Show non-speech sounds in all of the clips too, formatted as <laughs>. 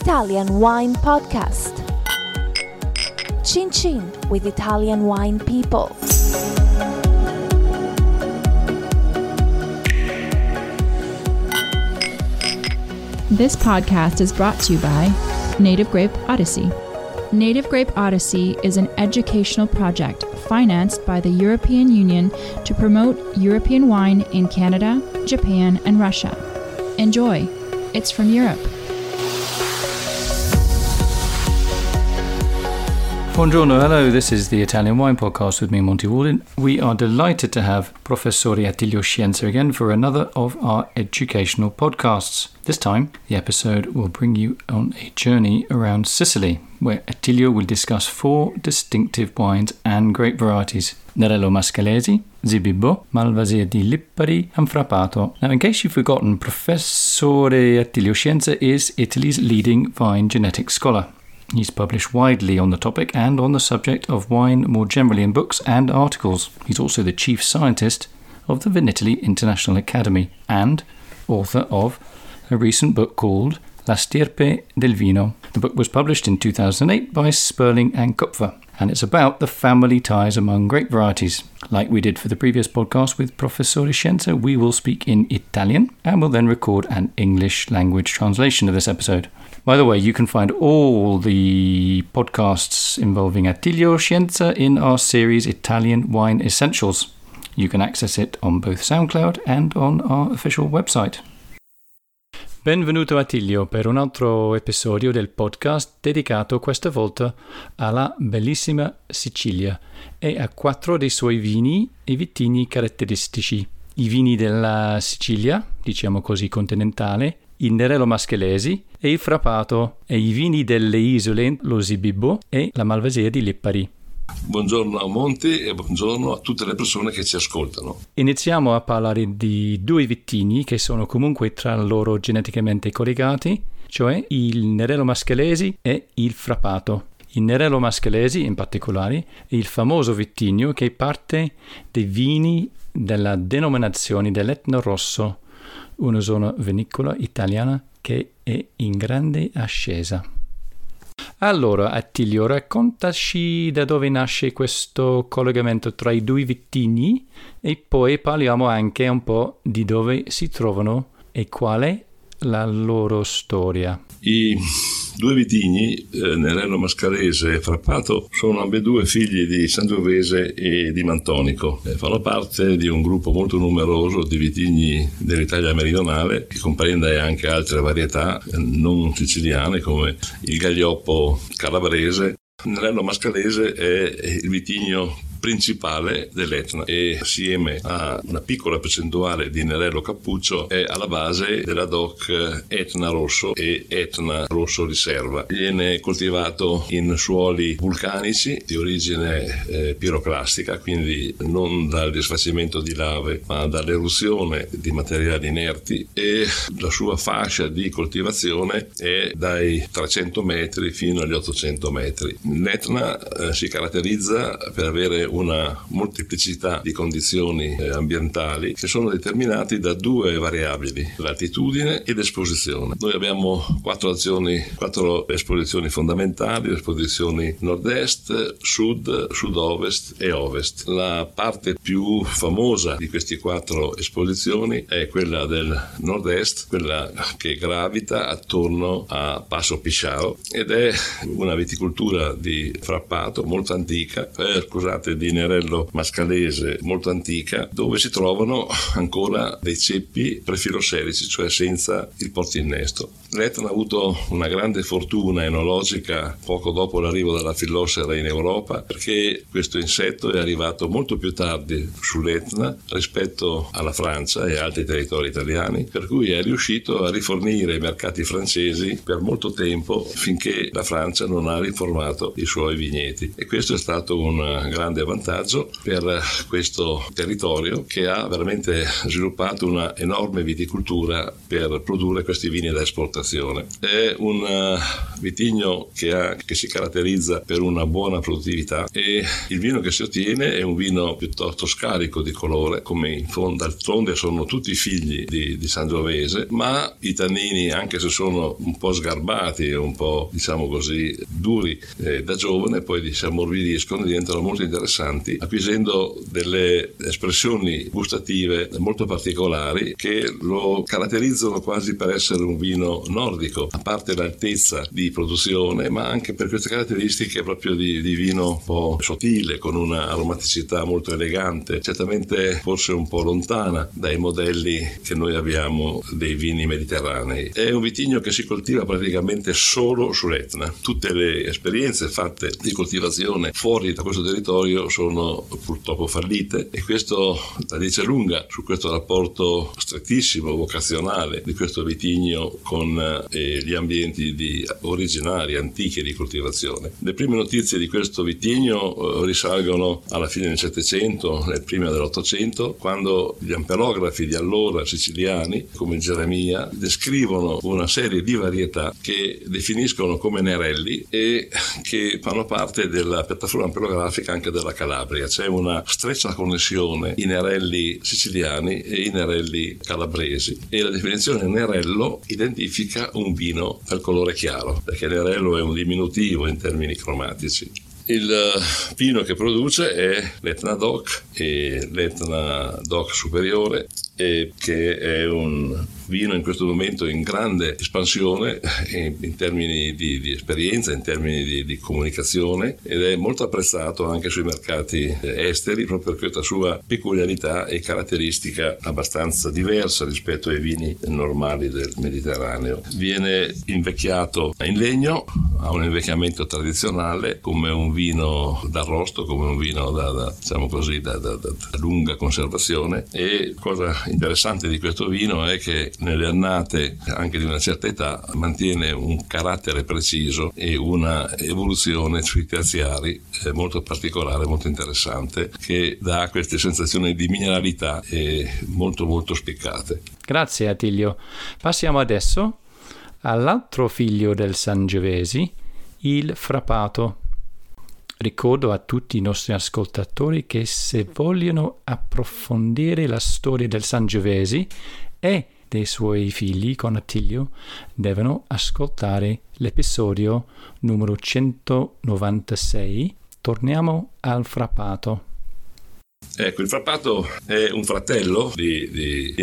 Italian Wine Podcast. Chin Chin with Italian Wine People. This podcast is brought to you by Native Grape Odyssey. Native Grape Odyssey is an educational project financed by the European Union to promote European wine in Canada, Japan, and Russia. Enjoy! It's from Europe. Buongiorno, hello. This is the Italian Wine Podcast with me, Monty Walden. We are delighted to have Professore Attilio Scienza again for another of our educational podcasts. This time, the episode will bring you on a journey around Sicily, where Attilio will discuss four distinctive wines and grape varieties Nerello Mascalesi, Zibibbo, Malvasia di Lipari, and Frappato. Now, in case you've forgotten, Professore Attilio Scienza is Italy's leading vine genetics scholar. He's published widely on the topic and on the subject of wine more generally in books and articles. He's also the chief scientist of the Vinitaly International Academy and author of a recent book called La Stirpe del Vino. The book was published in 2008 by Sperling and Kupfer, and it's about the family ties among grape varieties. Like we did for the previous podcast with Professor Scienza, we will speak in Italian and will then record an English language translation of this episode. By the way, you can find all the podcasts involving Attilio Scienza in our series Italian Wine Essentials. You can access it on both SoundCloud and on our official website. Benvenuto Attilio per un altro episodio del podcast dedicato questa volta alla bellissima Sicilia e a quattro dei suoi vini e vitigni caratteristici. I vini della Sicilia, diciamo così continentale, il Nerello Mascalesi e il Frappato e i vini delle isole, lo Zibibbo e la Malvasia di Lippari. Buongiorno a Monti e buongiorno a tutte le persone che ci ascoltano. Iniziamo a parlare di due vitigni che sono comunque tra loro geneticamente collegati, cioè il Nerello Mascalesi e il Frappato. Il Nerello Mascalesi, in particolare, è il famoso vitigno che parte dei vini della denominazione dell'Etno Rosso, una zona vinicola italiana che è in grande ascesa. Allora, Attilio, raccontaci da dove nasce questo collegamento tra i due vitigni e poi parliamo anche un po' di dove si trovano e qual è la loro storia. I due vitigni, eh, Nerello Mascarese e Frappato, sono ambedue figli di Sangiovese e di Mantonico. Eh, fanno parte di un gruppo molto numeroso di vitigni dell'Italia meridionale che comprende anche altre varietà eh, non siciliane come il Gaglioppo calabrese. Nerello Mascalese è il vitigno principale dell'Etna e assieme a una piccola percentuale di Nerello Cappuccio è alla base della DOC Etna Rosso e Etna Rosso Riserva. Viene coltivato in suoli vulcanici di origine eh, piroclastica, quindi non dal disfacimento di lave ma dall'eruzione di materiali inerti e la sua fascia di coltivazione è dai 300 metri fino agli 800 metri. L'Etna eh, si caratterizza per avere una molteplicità di condizioni eh, ambientali che sono determinati da due variabili, l'altitudine e l'esposizione. Noi abbiamo quattro azioni, quattro esposizioni fondamentali, le esposizioni nord-est, sud, sud-ovest e ovest. La parte più famosa di queste quattro esposizioni è quella del nord-est, quella che gravita attorno a Passo Pisciao ed è una viticoltura di frappato molto antica, eh, scusate, di Nerello Mascalese molto antica, dove si trovano ancora dei ceppi prefiloserici, cioè senza il portinnesto. L'Etna ha avuto una grande fortuna enologica poco dopo l'arrivo della fillossera in Europa, perché questo insetto è arrivato molto più tardi sull'Etna rispetto alla Francia e altri territori italiani, per cui è riuscito a rifornire i mercati francesi per molto tempo finché la Francia non ha riformato i suoi vigneti. E questo è stato un grande vantaggio per questo territorio che ha veramente sviluppato una enorme viticoltura per produrre questi vini da esportazione. È un eh, vitigno che, ha, che si caratterizza per una buona produttività e il vino che si ottiene è un vino piuttosto scarico di colore, come in fondo d'altronde sono tutti figli di, di Sangiovese, ma i tannini, anche se sono un po' sgarbati e un po' diciamo così duri eh, da giovane, poi si ammorbidiscono e diventano molto interessanti, acquisendo delle espressioni gustative molto particolari che lo caratterizzano quasi per essere un vino nordico, a parte l'altezza di produzione, ma anche per queste caratteristiche proprio di, di vino un po' sottile, con una aromaticità molto elegante, certamente forse un po' lontana dai modelli che noi abbiamo dei vini mediterranei. È un vitigno che si coltiva praticamente solo sull'Etna. Tutte le esperienze fatte di coltivazione fuori da questo territorio sono purtroppo fallite e questo la dice lunga su questo rapporto strettissimo, vocazionale di questo vitigno con eh, gli ambienti di originari, antichi di coltivazione. Le prime notizie di questo vitigno eh, risalgono alla fine del Settecento, nel prima dell'Ottocento, quando gli amperografi di allora siciliani, come Geremia, descrivono una serie di varietà che definiscono come nerelli e che fanno parte della piattaforma amperografica anche della Calabria. C'è una stretta connessione i nerelli siciliani e i nerelli calabresi e la definizione nerello identifica un vino dal colore chiaro, perché nerello è un diminutivo in termini cromatici. Il eh, vino che produce è l'Etna DOC e l'Etna DOC superiore, che è un vino in questo momento in grande espansione in, in termini di, di, esperienza, in termini di, di, comunicazione ed è molto apprezzato anche sui mercati esteri proprio per questa sua peculiarità e caratteristica abbastanza diversa rispetto ai vini normali del Mediterraneo. Viene invecchiato in legno, ha un invecchiamento tradizionale come un vino d'arrosto, come un vino da, da, diciamo così, da, da lunga conservazione e cosa interessante di questo vino è che nelle annate anche di una certa età mantiene un carattere preciso e una evoluzione sui terziari eh, molto particolare, molto interessante, che dà queste sensazioni di mineralità molto molto spiccate. Grazie Attilio. Passiamo adesso all'altro figlio del Sangiovesi, il frappato. Ricordo a tutti i nostri ascoltatori che se vogliono approfondire la storia del Sangiovesi e dei suoi figli con Attilio devono ascoltare l'episodio numero 196. Torniamo al frappato. Ecco, il frappato è un fratello di, di, di,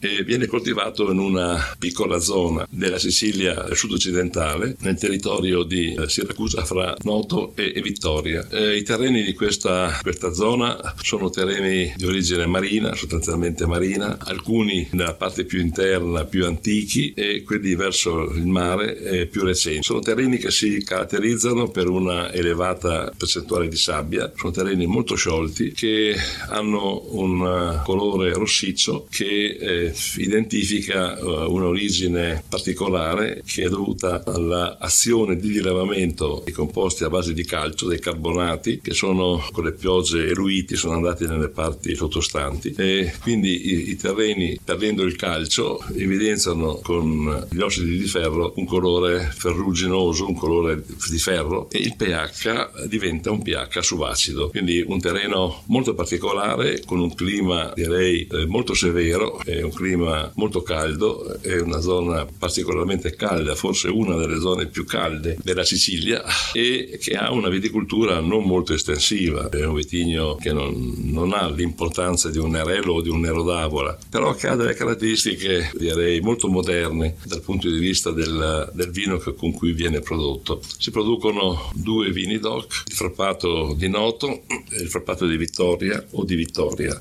e viene coltivato in una piccola zona della Sicilia sud-occidentale, nel territorio di eh, Siracusa fra Noto e, e Vittoria. Eh, I terreni di questa, questa, zona sono terreni di origine marina, sostanzialmente marina, alcuni nella parte più interna più antichi e quelli verso il mare eh, più recenti. Sono terreni che si caratterizzano per una elevata percentuale di sabbia, sono terreni molto sciolti che hanno un eh, colore rossiccio che eh, identifica uh, un'origine particolare che è dovuta all'azione di rilevamento dei composti a base di calcio, dei carbonati, che sono con le piogge eruiti, sono andati nelle parti sottostanti. E quindi i, i terreni, perdendo il calcio, evidenziano con gli ossidi di ferro un colore ferruginoso, un colore di ferro e il pH diventa un pH subacido, quindi un terreno molto particolare particolare con un clima direi eh, molto severo, è un clima molto caldo, è una zona particolarmente calda, forse una delle zone più calde della Sicilia e che ha una viticoltura non molto estensiva, è un vitigno che non, non ha l'importanza di un Nerello o di un Nero d'Avola, però che ha delle caratteristiche direi molto moderne dal punto di vista del, del vino che, con cui viene prodotto. Si producono due vini DOC, il frappato di Noto e il frappato di Vittoria o di Vittoria.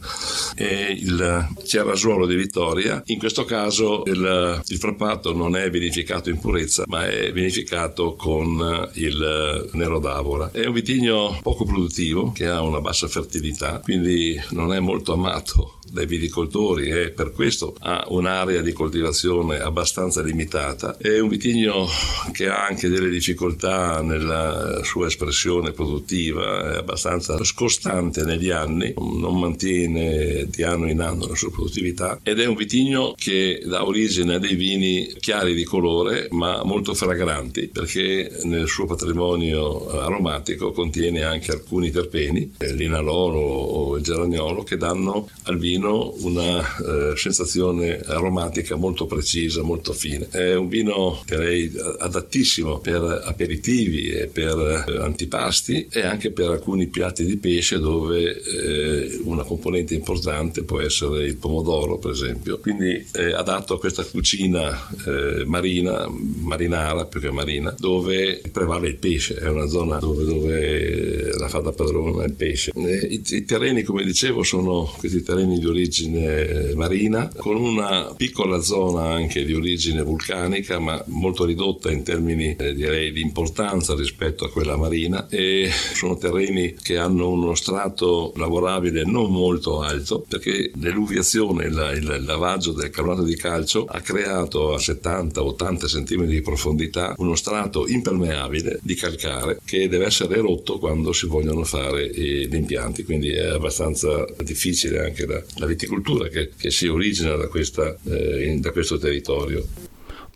E il Cerrasuolo di Vittoria, in questo caso il, il frappato non è vinificato in purezza, ma è vinificato con il Nero d'Avola. È un vitigno poco produttivo che ha una bassa fertilità, quindi non è molto amato dai viticoltori e per questo ha un'area di coltivazione abbastanza limitata. È un vitigno che ha anche delle difficoltà nella sua espressione produttiva, è abbastanza scostante negli anni, non mantiene di anno in anno la sua produttività ed è un vitigno che dà origine a dei vini chiari di colore ma molto fragranti perché nel suo patrimonio aromatico contiene anche alcuni terpeni, l'inalolo o il geraniolo, che danno al vino una eh, sensazione aromatica molto precisa, molto fine. È un vino direi adattissimo per aperitivi e per eh, antipasti e anche per alcuni piatti di pesce dove eh, una componente importante può essere il pomodoro, per esempio. Quindi è adatto a questa cucina eh, marina, marinara più che marina, dove prevale il pesce, è una zona dove, dove la fa da padrona il pesce. I, I, terreni, come dicevo, sono questi terreni di origine marina, con una piccola zona anche di origine vulcanica, ma molto ridotta in termini eh, direi di importanza rispetto a quella marina. E sono terreni che hanno uno strato lavorabile non molto alto perché l'eluviazione, il, il lavaggio del carbonato di calcio ha creato a 70-80 cm di profondità uno strato impermeabile di calcare che deve essere rotto quando si vogliono fare gli impianti, quindi è abbastanza difficile anche la, la viticoltura che, che, si origina da, questa, eh, in, da questo territorio.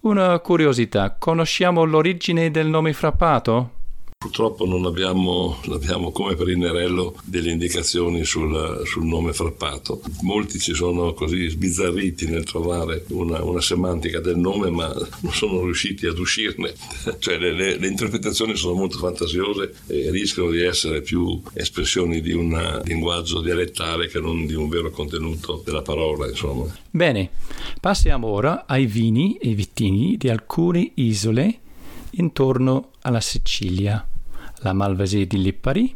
Una curiosità, conosciamo l'origine del nome frappato? Purtroppo non abbiamo, abbiamo, come per il Nerello delle indicazioni sul, sul, nome frappato. Molti ci sono così sbizzarriti nel trovare una, una, semantica del nome, ma non sono riusciti ad uscirne. <laughs> cioè le, le, le, interpretazioni sono molto fantasiose e rischiano di essere più espressioni di un linguaggio dialettale che non di un vero contenuto della parola. Insomma. Bene, passiamo ora ai vini e vitigni di alcune isole intorno alla Sicilia la Malvasie di Lipari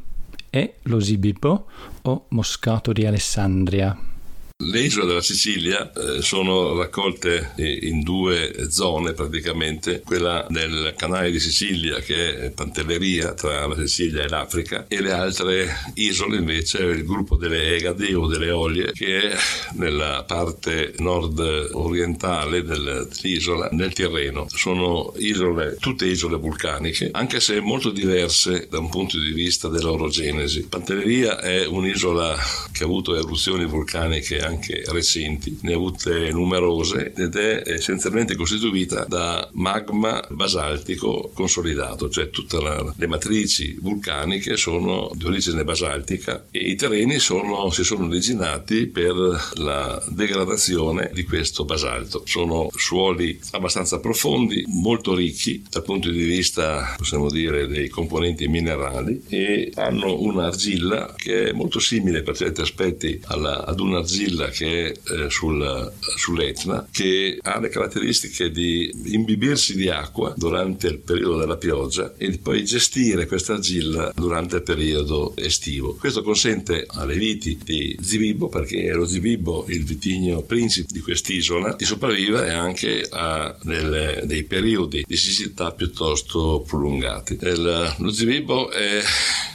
e lo Zibibbo o Moscato di Alessandria. Le isole della Sicilia eh, sono raccolte in due zone praticamente, quella del canale di Sicilia che è Pantelleria tra la Sicilia e l'Africa e le altre isole invece il gruppo delle Egadi o delle Olie che è nella parte nord orientale dell'isola nel Tirreno. Sono isole, tutte isole vulcaniche, anche se molto diverse da un punto di vista della loro genesi. Pantelleria è un'isola che ha avuto eruzioni vulcaniche anche recenti, ne ha avute numerose ed è essenzialmente costituita da magma basaltico consolidato, cioè tutte le matrici vulcaniche sono di origine basaltica e i terreni sono, si sono originati per la degradazione di questo basalto. Sono suoli abbastanza profondi, molto ricchi dal punto di vista, possiamo dire, dei componenti minerali e hanno un'argilla che è molto simile per certi aspetti alla, ad un'argilla argilla che è eh, sul, sull'Etna che ha le caratteristiche di imbibirsi di acqua durante il periodo della pioggia e poi gestire questa argilla durante il periodo estivo. Questo consente alle viti di Zibibbo, perché è lo Zibibbo il vitigno principe di quest'isola, di sopravvivere anche a delle, dei periodi di siccità piuttosto prolungati. Il, lo Zibibbo è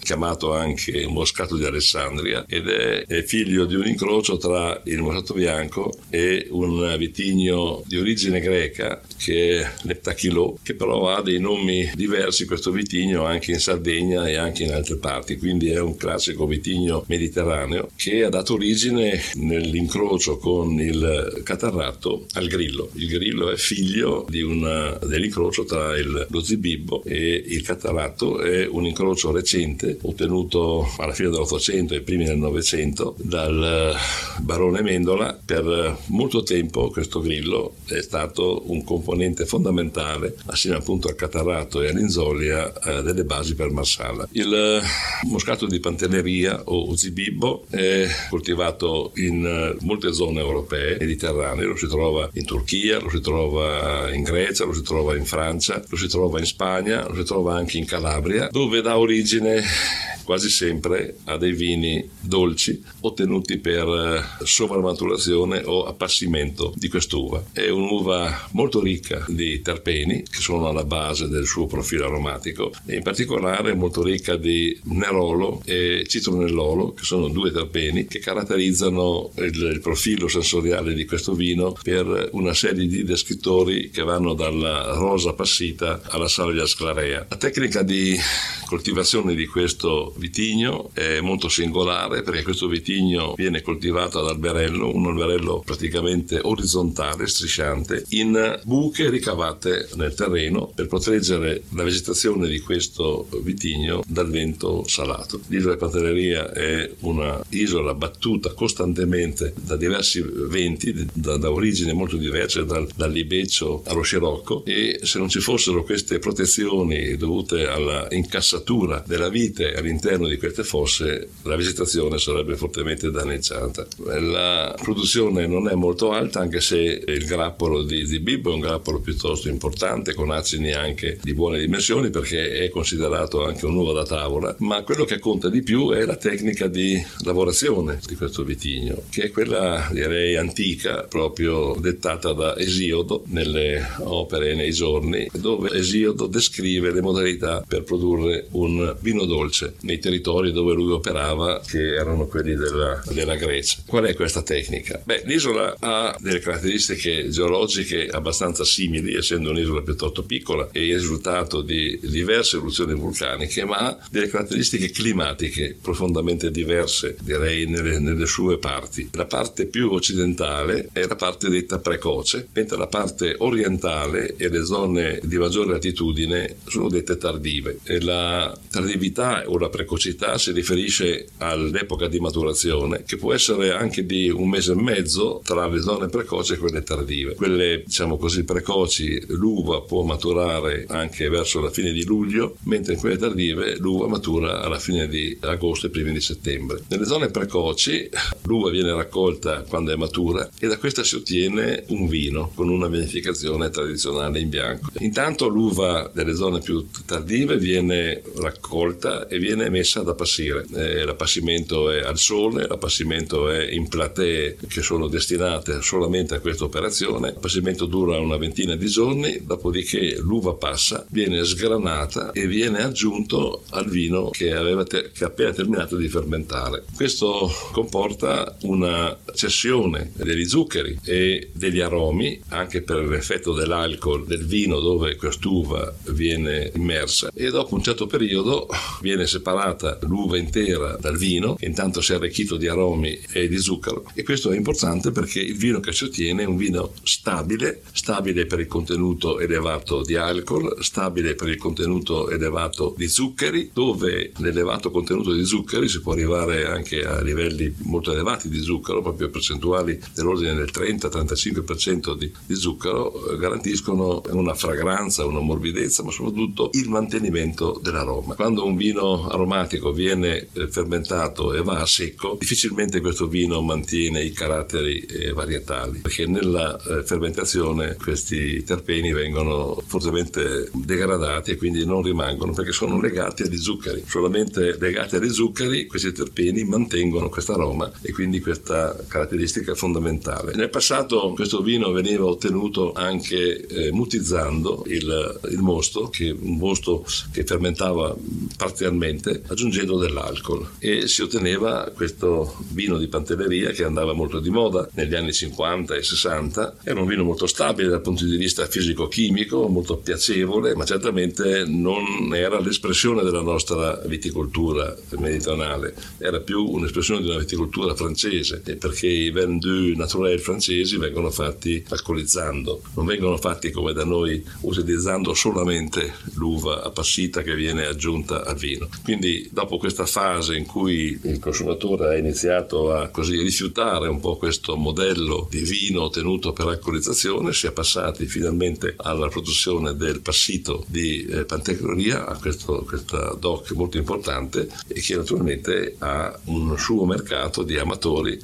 chiamato anche Moscato di Alessandria ed è, è figlio di un incrocio tra il Moscato bianco e un vitigno di origine greca che è l'Eptachilò, che però ha dei nomi diversi questo vitigno anche in Sardegna e anche in altre parti, quindi è un classico vitigno mediterraneo che ha dato origine nell'incrocio con il catarratto al grillo. Il grillo è figlio una, dell'incrocio tra il, lo zibibbo e il catarratto, è un incrocio recente ottenuto alla fine dell'Ottocento e primi del Novecento dal barone Mendola. Per molto tempo questo grillo è stato un componente fondamentale, assieme appunto al catarratto e all'inzolia, eh, delle basi per Marsala. Il eh, moscato di Pantelleria o Zibibbo è coltivato in eh, molte zone europee, mediterranee, lo si trova in Turchia, lo si trova in Grecia, lo si trova in Francia, lo si trova in Spagna, lo si trova anche in Calabria, dove dà origine quasi sempre a dei vini dolci ottenuti per eh, sovramaturazione o appassimento di quest'uva. È un'uva molto ricca di terpeni che sono alla base del suo profilo aromatico e in particolare molto ricca di nerolo e citronellolo che sono due terpeni che caratterizzano il, il profilo sensoriale di questo vino per una serie di descrittori che vanno dalla rosa passita alla salvia sclarea. La tecnica di coltivazione di questo vitigno è molto singolare perché questo vitigno viene coltivato ad alberello, un alberello praticamente orizzontale, strisciante, in buche ricavate nel terreno per proteggere la vegetazione di questo vitigno dal vento salato. L'isola di Pantelleria è una isola battuta costantemente da diversi venti, da, da origini molto diverse, dal, dall'Ibeccio allo Scirocco e se non ci fossero queste protezioni dovute alla incassatura della vite all'interno di queste fosse, la vegetazione sarebbe fortemente danneggiata. La produzione non è molto alta, anche se il grappolo di, di Bibbo è un grappolo piuttosto importante, con acini anche di buone dimensioni, perché è considerato anche un uovo da tavola, ma quello che conta di più è la tecnica di lavorazione di questo vitigno, che è quella direi antica, proprio dettata da Esiodo nelle opere e nei giorni, dove Esiodo descrive le modalità per produrre un vino dolce nei territori dove lui operava, che erano quelli della, della Grecia. Qual è questa tecnica? Beh, l'isola ha delle caratteristiche geologiche abbastanza simili, essendo un'isola piuttosto piccola e il risultato di diverse eruzioni vulcaniche, ma ha delle caratteristiche climatiche profondamente diverse, direi, nelle, nelle sue parti. La parte più occidentale è la parte detta precoce, mentre la parte orientale e le zone di maggiore latitudine sono dette tardive. E la tardività o la precocità si riferisce all'epoca di maturazione, che può essere anche di un mese e mezzo tra le zone precoci e quelle tardive. Quelle, diciamo così, precoci, l'uva può maturare anche verso la fine di luglio, mentre in quelle tardive l'uva matura alla fine di agosto e primi di settembre. Nelle zone precoci l'uva viene raccolta quando è matura e da questa si ottiene un vino con una vinificazione tradizionale in bianco. Intanto l'uva delle zone più tardive viene raccolta e viene messa ad appassire. Eh, l'appassimento è al sole, l'appassimento è in platee che sono destinate solamente a questa operazione. L'appassimento dura una ventina di giorni, dopodiché l'uva passa, viene sgranata e viene aggiunto al vino che, aveva te- che appena terminato di fermentare. Questo comporta una cessione degli zuccheri e degli aromi anche per l'effetto dell'alcol del vino dove quest'uva viene immersa e dopo un certo periodo viene separata l'uva intera dal vino che intanto si è arricchito di aromi e di zucchero e questo è importante perché il vino che si ottiene è un vino stabile, stabile per il contenuto elevato di alcol, stabile per il contenuto elevato di zuccheri, dove l'elevato contenuto di zuccheri si può arrivare anche a livelli molto elevati di zucchero, proprio percentuali dell'ordine del 30-35% di, di zucchero, garantiscono una fragranza, una morbidezza, ma soprattutto il mantenimento dell'aroma. Quando un vino aromatico viene eh, fermentato e va a secco, difficilmente questo vino mantiene i caratteri eh, varietali, perché nella eh, fermentazione questi terpeni vengono fortemente degradati e quindi non rimangono perché sono legati agli zuccheri. Solamente legati agli zuccheri questi terpeni mantengono questo aroma e quindi questa caratteristica fondamentale. Nel passato questo vino veniva ottenuto anche eh, mutizzando il, il mosto, che, un mosto che fermentava parzialmente aggiungendo dell'alcol e si otteneva questo vino di pantelleria che andava molto di moda negli anni 50 e 60. Era un vino molto stabile dal punto di vista fisico-chimico, molto piacevole, ma certamente non era l'espressione della nostra viticoltura meridionale, era più un'espressione di una viticoltura francese, perché i vin doux naturali francesi vengono fatti alcolizzando, non vengono fatti come da noi utilizzando solamente l'uva appassita che viene aggiunta al vino. Quindi dopo questa fase in cui il consumatore ha iniziato a così rifiutare un po' questo modello di vino ottenuto per alcolizzazione, si è passati finalmente alla produzione del passito di eh, Pantecronia, a questo, questa DOC molto importante e che naturalmente ha un suo mercato di amatori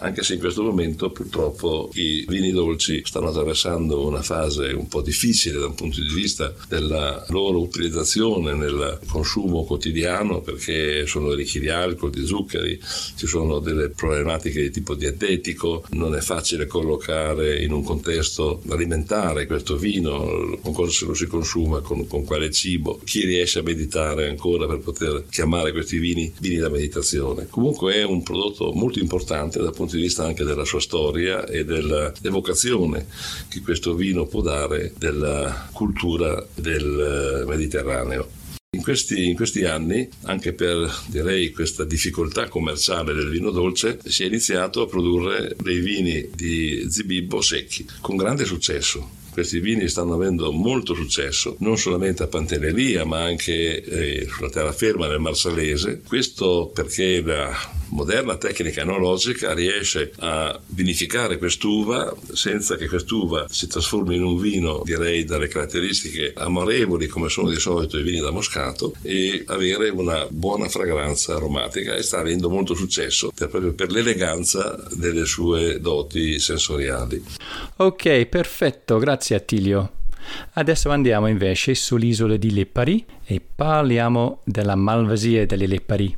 anche se in questo momento purtroppo i vini dolci stanno attraversando una fase un po' difficile da un punto di vista della loro utilizzazione nel consumo quotidiano perché sono ricchi di alcol, di zuccheri, ci sono delle problematiche di tipo dietetico, non è facile collocare in un contesto alimentare questo vino, con cosa se lo si consuma, con, con quale cibo, chi riesce a meditare ancora per poter chiamare questi vini vini da meditazione. Comunque è un prodotto molto importante dal punto di vista anche della sua storia e dell'evocazione che questo vino può dare della cultura del Mediterraneo. In questi, in questi, anni, anche per direi questa difficoltà commerciale del vino dolce, si è iniziato a produrre dei vini di zibibbo secchi con grande successo. Questi vini stanno avendo molto successo, non solamente a Pantelleria, ma anche eh, sulla terraferma nel Marsalese. Questo perché la moderna tecnica enologica riesce a vinificare quest'uva senza che quest'uva si trasformi in un vino, direi, dalle caratteristiche amorevoli come sono di solito i vini da moscato e avere una buona fragranza aromatica e sta avendo molto successo per, proprio per l'eleganza delle sue doti sensoriali. Ok, perfetto, grazie Attilio. Adesso andiamo invece sull'isola di Lippari e parliamo della Malvasia delle Lippari.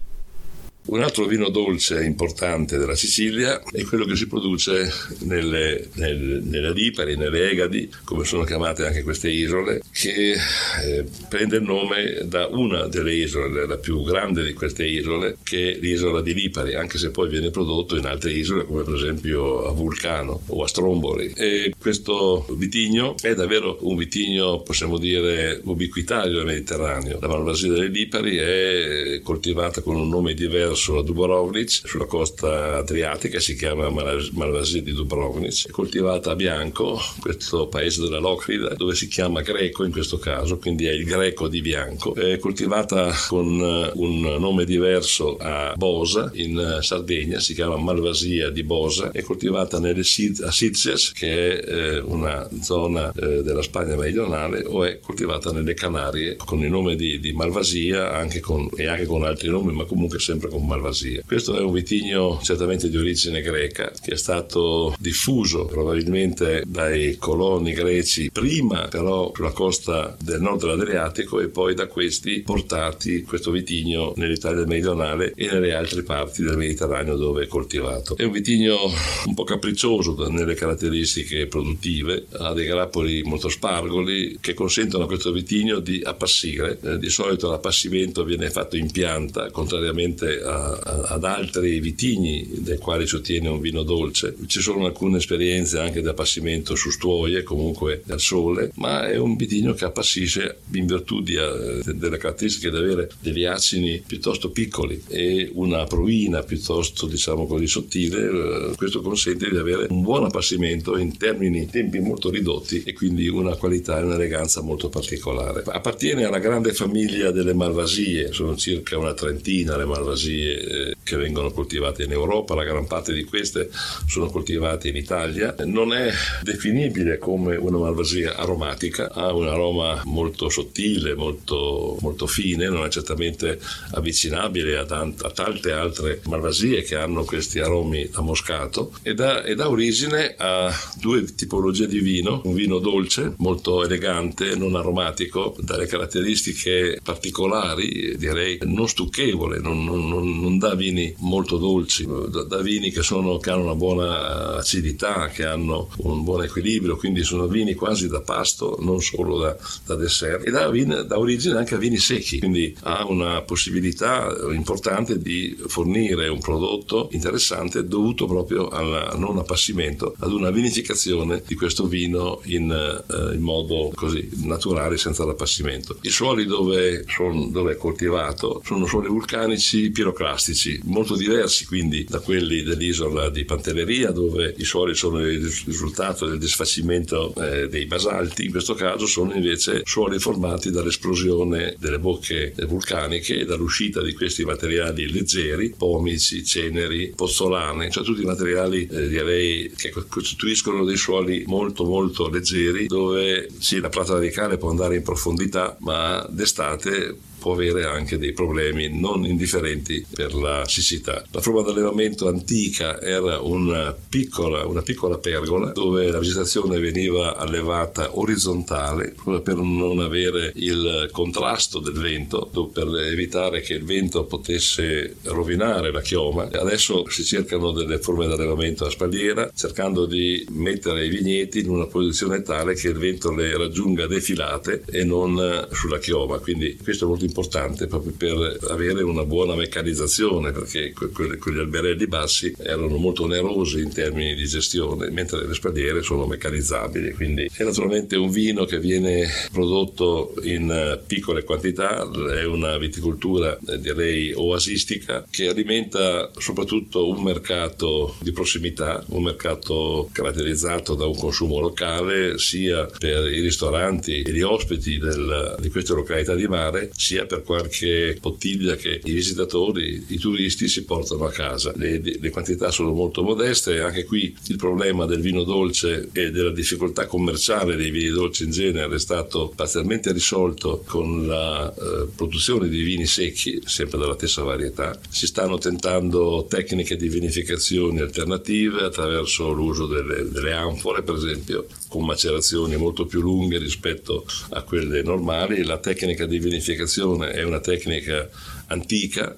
Un altro vino dolce importante della Sicilia è quello che si produce nelle, nel, nelle Lipari, nelle Egadi, come sono chiamate anche queste isole, che eh, prende il nome da una delle isole, la più grande di queste isole, che è l'isola di Lipari, anche se poi viene prodotto in altre isole, come per esempio a Vulcano o a Stromboli. E questo vitigno è davvero un vitigno, possiamo dire, ubiquitario nel Mediterraneo. La Malvasia delle Lipari è coltivata con un nome diverso verso Dubrovnik, sulla costa adriatica, si chiama Malvasia di Dubrovnik, è coltivata a bianco, questo paese della Locrida, dove si chiama greco in questo caso, quindi è il greco di bianco, è coltivata con eh, un nome diverso a Bosa, in Sardegna, si chiama Malvasia di Bosa, è coltivata nelle, a Sitges, che è eh, una zona eh, della Spagna meridionale, o è coltivata nelle Canarie, con il nome di, di Malvasia anche con, e anche con altri nomi, ma comunque sempre con Malvasia. Questo è un vitigno certamente di origine greca che è stato diffuso probabilmente dai coloni greci prima però sulla costa del nord dell'Adriatico e poi da questi portati questo vitigno nell'Italia meridionale e nelle altre parti del Mediterraneo dove è coltivato. È un vitigno un po' capriccioso nelle caratteristiche produttive, ha dei grappoli molto spargoli che consentono a questo vitigno di appassire. Eh, di solito l'appassimento viene fatto in pianta, contrariamente a ad altri vitigni dai quali si ottiene un vino dolce. Ci sono alcune esperienze anche di appassimento su stuoie, comunque al sole, ma è un vitigno che appassisce in virtù di, uh, delle caratteristiche di avere degli acini piuttosto piccoli e una provina piuttosto diciamo così sottile. Uh, questo consente di avere un buon appassimento in termini tempi molto ridotti e quindi una qualità e un'eleganza molto particolare. Appartiene alla grande famiglia delle malvasie, sono circa una trentina le malvasie eh, che vengono coltivate in Europa, la gran parte di queste sono coltivate in Italia. Non è definibile come una malvasia aromatica, ha un aroma molto sottile, molto, molto fine, non è certamente avvicinabile a, tante, a tante altre malvasie che hanno questi aromi da moscato e dà, e dà origine a due tipologie di vino, un vino dolce, molto elegante, non aromatico, dalle caratteristiche particolari, direi non stucchevole, non, non, non dà vini molto dolci, da vini che, sono, che, hanno una buona acidità, che hanno un buon equilibrio, quindi sono vini quasi da pasto, non solo da, da dessert, e dà, vin, dà origine anche a vini secchi, quindi ha una possibilità importante di fornire un prodotto interessante dovuto proprio al non appassimento, ad una vinificazione di questo vino in, eh, in modo così naturale, senza l'appassimento. I suoli dove, son, dove è coltivato sono suoli vulcanici piroclasici plastici, molto diversi quindi da quelli dell'isola di Pantelleria dove i suoli sono il risultato del disfacimento eh, dei basalti, in questo caso sono invece suoli formati dall'esplosione delle bocche vulcaniche e dall'uscita di questi materiali leggeri, pomici, ceneri, pozzolane, cioè tutti i materiali eh, direi che costituiscono dei suoli molto molto leggeri dove sì la plata radicale può andare in profondità ma d'estate può avere anche dei problemi non indifferenti per la siccità. La forma di allevamento antica era una piccola, una piccola pergola dove la vegetazione veniva allevata orizzontale per non avere il contrasto del vento, per evitare che il vento potesse rovinare la chioma. Adesso si cercano delle forme di allevamento a spalliera, cercando di mettere i vigneti in una posizione tale che il vento le raggiunga defilate e non sulla chioma. Quindi questo è molto importante proprio per avere una buona meccanizzazione, perché quegli alberelli bassi erano molto onerosi in termini di gestione, mentre le spalliere sono meccanizzabili. Quindi è naturalmente un vino che viene prodotto in piccole quantità, è una viticoltura eh, direi oasistica che alimenta soprattutto un mercato di prossimità, un mercato caratterizzato da un consumo locale sia per i ristoranti e gli ospiti del, di queste località di mare, sia per qualche bottiglia che i visitatori, i turisti si portano a casa. Le, le quantità sono molto modeste, anche qui il problema del vino dolce e della difficoltà commerciale dei vini dolci in genere è stato parzialmente risolto con la eh, produzione di vini secchi, sempre della stessa varietà. Si stanno tentando tecniche di vinificazione alternative attraverso l'uso delle, delle anfore, per esempio, con macerazioni molto più lunghe rispetto a quelle normali. La tecnica di vinificazione è una tecnica antica,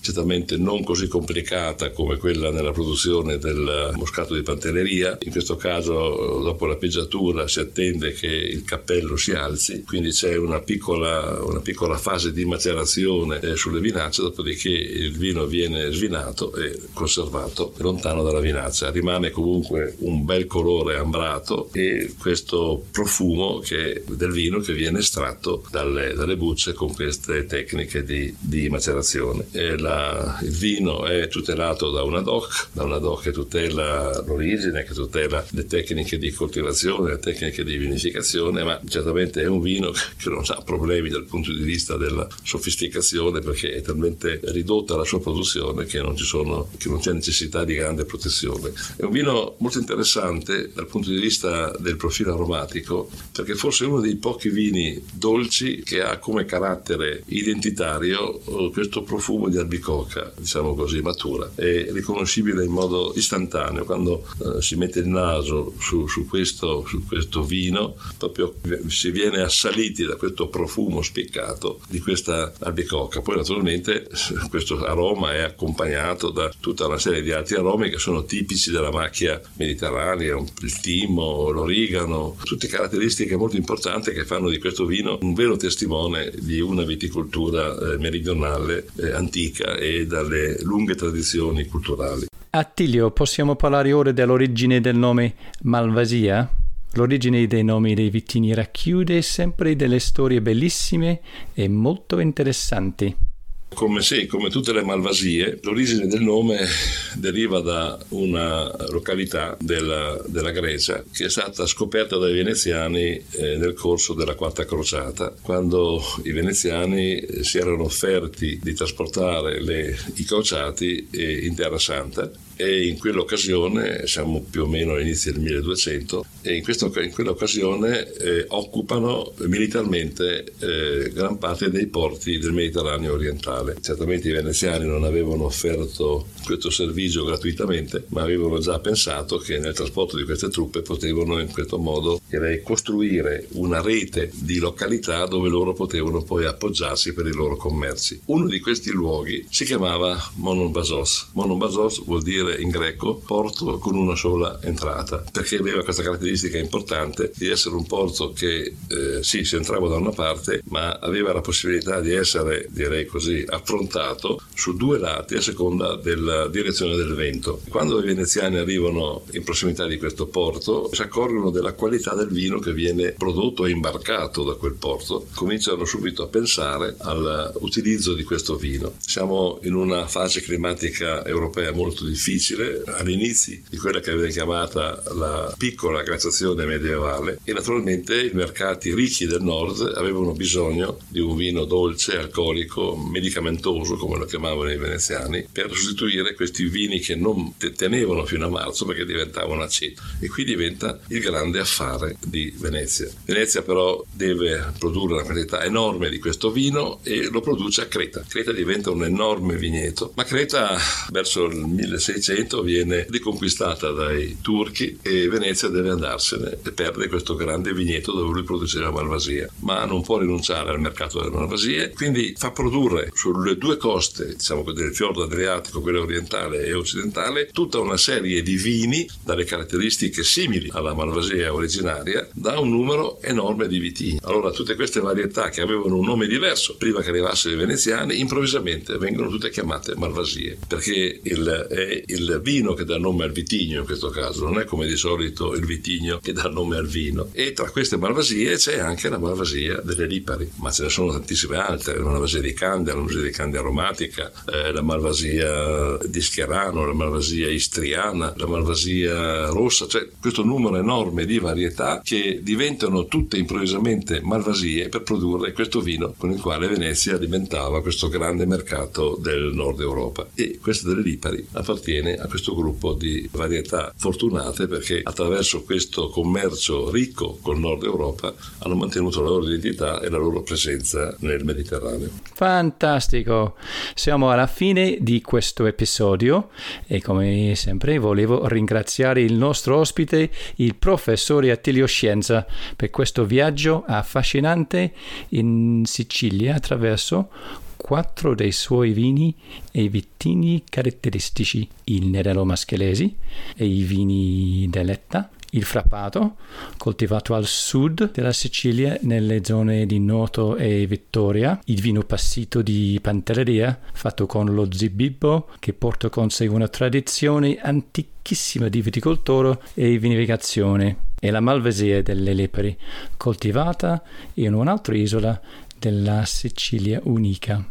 certamente non così complicata come quella nella produzione del moscato di Pantelleria. In questo caso, dopo la pigiatura, si attende che il cappello si alzi, quindi c'è una piccola, una piccola fase di macerazione eh, sulle vinacce, dopodiché il vino viene svinato e conservato lontano dalla vinaccia. Rimane comunque un bel colore ambrato e questo profumo che, del vino che viene estratto dalle, dalle bucce con queste tecniche di, di macerazione. La, il vino è tutelato da una DOC, da una DOC che tutela l'origine, che tutela le tecniche di coltivazione, le tecniche di vinificazione, ma certamente è un vino che non ha problemi dal punto di vista della sofisticazione perché è talmente ridotta la sua produzione che non, sono, che non c'è necessità di grande protezione. È un vino molto interessante dal punto di vista del profilo aromatico perché forse è uno dei pochi vini dolci che ha come carattere identitario questo profumo di albicocca, diciamo così, matura, è riconoscibile in modo istantaneo. Quando eh, si mette il naso su, su, questo, su, questo, vino, proprio si viene assaliti da questo profumo spiccato di questa albicocca. Poi naturalmente <laughs> questo aroma è accompagnato da tutta una serie di altri aromi che sono tipici della macchia mediterranea, il timo, l'origano, tutte caratteristiche molto importanti che fanno di questo vino un vero testimone di una viticoltura eh, meridionale tradizionale eh, antica e dalle lunghe tradizioni culturali. Attilio, possiamo parlare ora dell'origine del nome Malvasia? L'origine dei nomi dei vitigni racchiude sempre delle storie bellissime e molto interessanti. Come sì, come tutte le malvasie, l'origine del nome deriva da una località della, della Grecia che è stata scoperta dai veneziani eh, nel corso della Quarta Crociata, quando i veneziani eh, si erano offerti di trasportare le, i crociati eh, in Terra Santa e in quell'occasione, siamo più o meno all'inizio del 1200, e in, questo, in quell'occasione eh, occupano militarmente eh, gran parte dei porti del Mediterraneo orientale. Certamente i veneziani non avevano offerto questo servizio gratuitamente, ma avevano già pensato che nel trasporto di queste truppe potevano in questo modo direi, costruire una rete di località dove loro potevano poi appoggiarsi per i loro commerci. Uno di questi luoghi si chiamava Monombasos. Monombasos vuol dire in greco porto con una sola entrata, perché aveva questa caratteristica importante di essere un porto che eh, sì, si entrava da una parte, ma aveva la possibilità di essere, direi così, affrontato su due lati a seconda della direzione del vento. Quando i veneziani arrivano in prossimità di questo porto, si accorgono della qualità del vino che viene prodotto e imbarcato da quel porto, cominciano subito a pensare all'utilizzo di questo vino. Siamo in una fase climatica europea molto difficile all'inizio di quella che viene chiamata la piccola glaciazione medievale e naturalmente i mercati ricchi del nord avevano bisogno di un vino dolce, alcolico, medicamentoso come lo chiamavano i veneziani per sostituire questi vini che non tenevano fino a marzo perché diventavano aceti e qui diventa il grande affare mare di Venezia. Venezia però deve produrre una quantità enorme di questo vino e lo produce a Creta. Creta diventa un enorme vigneto, ma Creta verso il 1600 viene riconquistata dai turchi e Venezia deve andarsene e perde questo grande vigneto dove lui produceva malvasia, ma non può rinunciare al mercato delle malvasie, quindi fa produrre sulle due coste, diciamo del fiordo Adriatico, quello orientale e occidentale, tutta una serie di vini dalle caratteristiche simili alla malvasia originaria, da un numero enorme di vitigni. Allora tutte queste varietà che avevano un nome diverso prima che arrivassero i veneziani, improvvisamente vengono tutte chiamate malvasie, perché il, è il vino che dà nome al vitigno in questo caso, non è come di solito il vitigno che dà nome al vino. E tra queste malvasie c'è anche la malvasia delle lipari, ma ce ne sono tantissime altre, la malvasia di Candia, la malvasia di Candia aromatica, eh, la malvasia di Scherano, la malvasia istriana, la malvasia rossa, cioè questo numero enorme di varietà che diventano tutte improvvisamente malvasie per produrre questo vino con il quale Venezia diventava questo grande mercato del nord Europa. E questa delle lipari appartiene a questo gruppo di varietà fortunate perché attraverso questo commercio ricco col nord Europa hanno mantenuto la loro identità e la loro presenza nel Mediterraneo. Fantastico! Siamo alla fine di questo episodio e come sempre volevo ringraziare il nostro ospite, il professore Attilio Scienza, per questo viaggio affascinante in Sicilia attraverso quattro dei suoi vini e vitigni caratteristici, il Nerello Maschelesi e i vini d'Eletta, il frappato, coltivato al sud della Sicilia nelle zone di Noto e Vittoria, il vino passito di Pantelleria, fatto con lo zibibbo, che porta con sé una tradizione antichissima di viticoltura e vinificazione, e la malvasia delle lepri, coltivata in un'altra isola della Sicilia unica.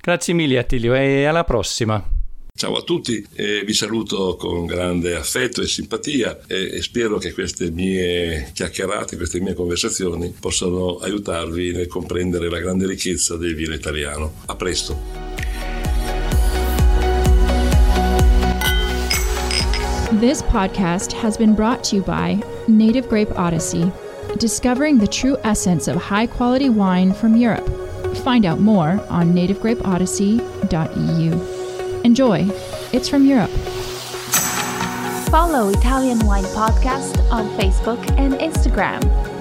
Grazie mille Attilio e alla prossima. Ciao a tutti, eh, vi saluto con grande affetto e simpatia e, e, spero che queste mie chiacchierate, queste mie conversazioni possano aiutarvi nel comprendere la grande ricchezza del vino italiano. A presto! This podcast has been brought to you by Native Grape Odyssey, discovering the true essence of high quality wine from Europe. Find out more on nativegrapeodyssey.eu. Enjoy. It's from Europe. Follow Italian Wine Podcast on Facebook and Instagram.